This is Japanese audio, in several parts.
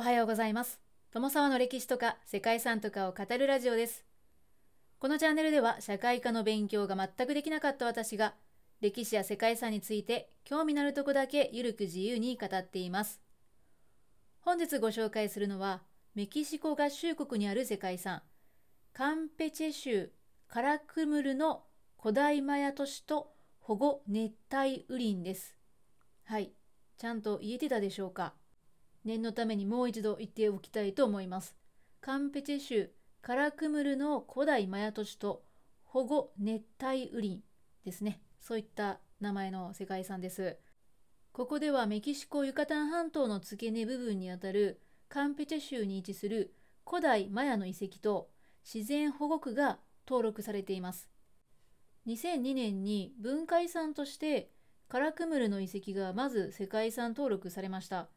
おはようございます。友沢の歴史とか世界遺産とかを語るラジオです。このチャンネルでは社会科の勉強が全くできなかった私が歴史や世界遺産について興味のあるとこだけゆるく自由に語っています。本日ご紹介するのはメキシコ合衆国にある世界遺産カンペチェ州カラクムルの古代マヤ都市と保護熱帯雨林です。はい、ちゃんと言えてたでしょうか？念のためにもう一度言っておきたいと思います。カンペチェ州カラクムルの古代マヤ都市と保護熱帯雨林ですね。そういった名前の世界遺産です。ここではメキシコユカタン半島の付け根部分にあたるカンペチェ州に位置する古代マヤの遺跡と自然保護区が登録されています。2002年に文化遺産としてカラクムルの遺跡がまず世界遺産登録されました。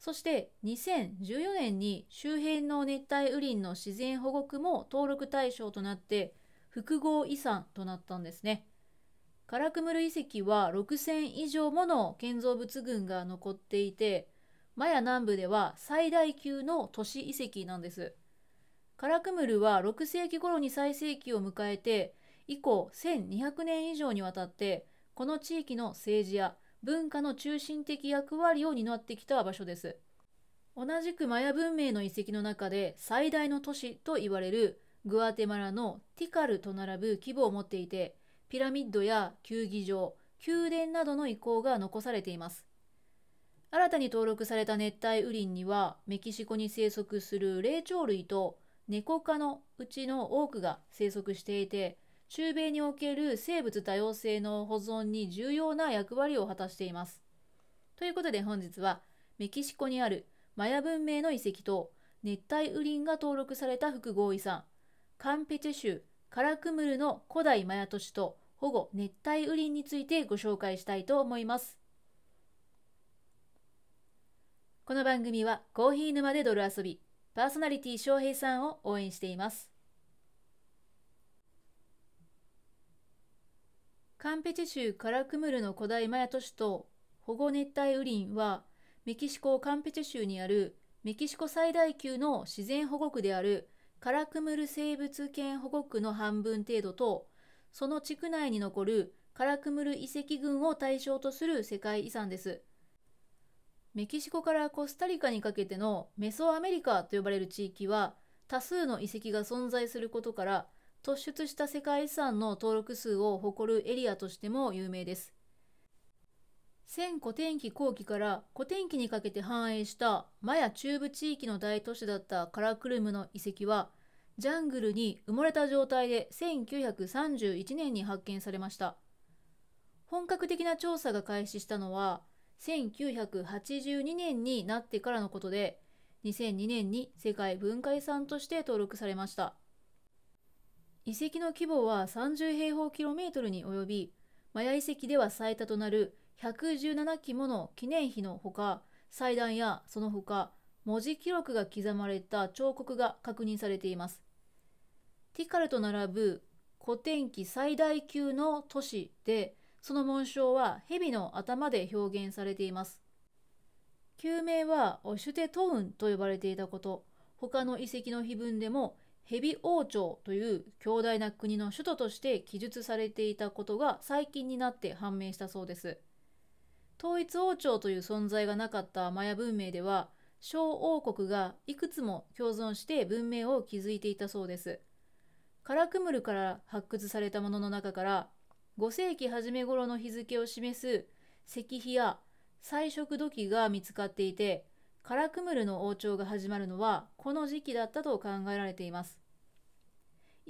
そして2014年に周辺の熱帯雨林の自然保護区も登録対象となって複合遺産となったんですね。カラクムル遺跡は6000以上もの建造物群が残っていて、マヤ南部では最大級の都市遺跡なんです。カラクムルは6世紀頃に最盛期を迎えて、以降1200年以上にわたってこの地域の政治や文化の中心的役割を担ってきた場所です。同じくマヤ文明の遺跡の中で最大の都市と言われるグアテマラのティカルと並ぶ規模を持っていて、ピラミッドや球技場、宮殿などの遺構が残されています。新たに登録された熱帯雨林にはメキシコに生息する霊長類とネコ科のうちの多くが生息していて、中米における生物多様性の保存に重要な役割を果たしています。ということで本日はメキシコにあるマヤ文明の遺跡と熱帯雨林が登録された複合遺産カンペチェ州カラクムルの古代マヤ都市と保護熱帯雨林についてご紹介したいと思います。この番組はコーヒー沼で泥遊びパーソナリティ翔平さんを応援しています。カンペチェ州カラクムルの古代マヤ都市と保護熱帯雨林はメキシコカンペチェ州にあるメキシコ最大級の自然保護区であるカラクムル生物圏保護区の半分程度とその地区内に残るカラクムル遺跡群を対象とする世界遺産です。メキシコからコスタリカにかけてのメソアメリカと呼ばれる地域は多数の遺跡が存在することから突出した世界遺産の登録数を誇るエリアとしても有名です。前古典期後期から古典期にかけて繁栄したマヤ中部地域の大都市だったカラクルムの遺跡はジャングルに埋もれた状態で1931年に発見されました。本格的な調査が開始したのは1982年になってからのことで2002年に世界文化遺産として登録されました。遺跡の規模は30平方キロメートルに及び、マヤ遺跡では最多となる117基もの記念碑のほか、祭壇やその他、文字記録が刻まれた彫刻が確認されています。ティカルと並ぶ古典期最大級の都市で、その紋章は蛇の頭で表現されています。旧名はオシュテトウンと呼ばれていたこと、他の遺跡の碑文でもヘビ王朝という強大な国の首都として記述されていたことが最近になって判明したそうです。統一王朝という存在がなかったマヤ文明では小王国がいくつも共存して文明を築いていたそうです。カラクムルから発掘されたものの中から5世紀初め頃の日付を示す石碑や彩色土器が見つかっていてカラクムルの王朝が始まるのはこの時期だったと考えられています。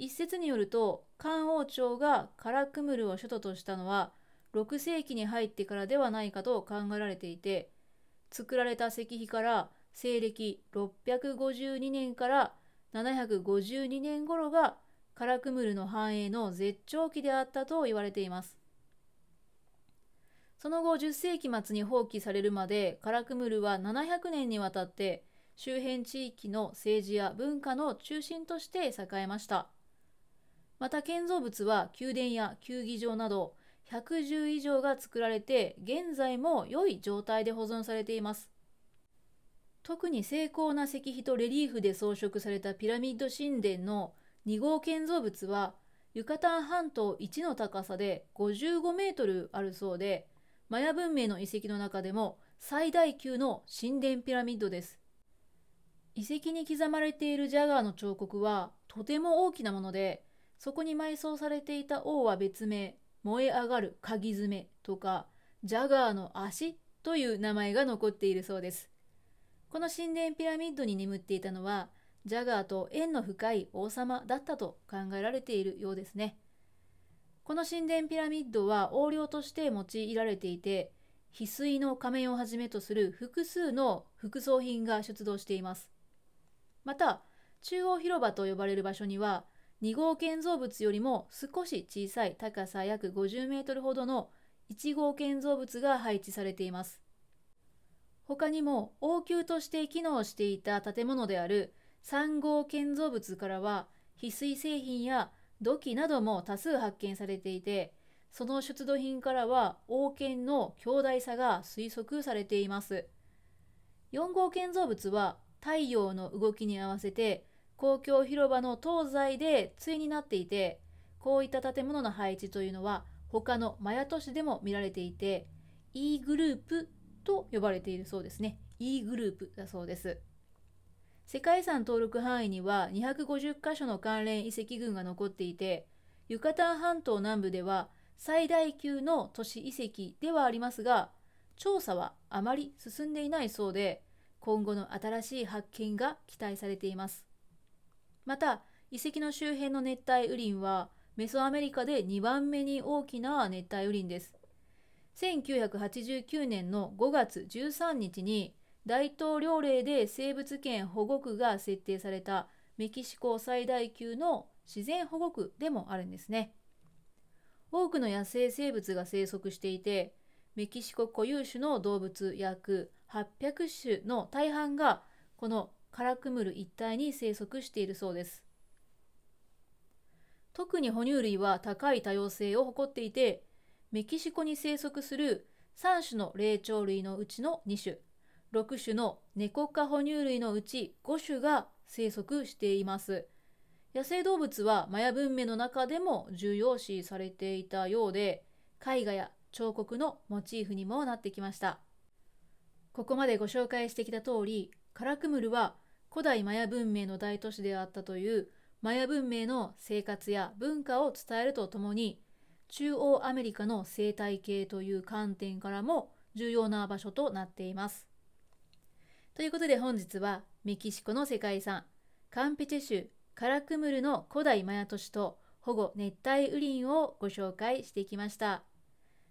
一説によると、漢王朝がカラクムルを首都としたのは6世紀に入ってからではないかと考えられていて、作られた石碑から西暦652年から752年頃がカラクムルの繁栄の絶頂期であったと言われています。その後10世紀末に放棄されるまでカラクムルは700年にわたって周辺地域の政治や文化の中心として栄えました。また建造物は宮殿や球技場など110以上が作られて現在も良い状態で保存されています。特に精巧な石碑とレリーフで装飾されたピラミッド神殿の2号建造物はユカタン半島1の高さで55メートルあるそうでマヤ文明の遺跡の中でも最大級の神殿ピラミッドです遺跡に刻まれているジャガーの彫刻はとても大きなものでそこに埋葬されていた王は別名燃え上がる鍵爪とかジャガーの足という名前が残っているそうです。この神殿ピラミッドに眠っていたのはジャガーと縁の深い王様だったと考えられているようですね。この神殿ピラミッドは横領として用いられていて翡翠の仮面をはじめとする複数の副葬品が出土しています。また中央広場と呼ばれる場所には2号建造物よりも少し小さい高さ約50メートルほどの1号建造物が配置されています。他にも王宮として機能していた建物である3号建造物からは翡翠製品や土器なども多数発見されていてその出土品からは王権の強大さが推測されています。4号建造物は太陽の動きに合わせて公共広場の東西で対になっていてこういった建物の配置というのは他のマヤ都市でも見られていて E グループと呼ばれているそうですね。E グループだそうです。世界遺産登録範囲には250カ所の関連遺跡群が残っていてユカタン半島南部では最大級の都市遺跡ではありますが調査はあまり進んでいないそうで今後の新しい発見が期待されています。また遺跡の周辺の熱帯雨林はメソアメリカで2番目に大きな熱帯雨林です。1989年の5月13日に大統領令で生物圏保護区が設定されたメキシコ最大級の自然保護区でもあるんですね。多くの野生生物が生息していてメキシコ固有種の動物約800種の大半がこのカラクムル一帯に生息しているそうです。特に哺乳類は高い多様性を誇っていてメキシコに生息する3種の霊長類のうちの2種6種のネコ科哺乳類のうち5種が生息しています。野生動物はマヤ文明の中でも重要視されていたようで絵画や彫刻のモチーフにもなってきました。ここまでご紹介してきた通りカラクムルは古代マヤ文明の大都市であったというマヤ文明の生活や文化を伝えるとともに中央アメリカの生態系という観点からも重要な場所となっています。ということで本日はメキシコの世界遺産カンペチェ州カラクムルの古代マヤ都市と保護熱帯雨林をご紹介してきました。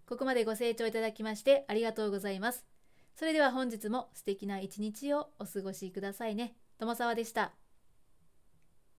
ここまでご清聴いただきましてありがとうございます。それでは本日も素敵な一日をお過ごしくださいね。友沢でした。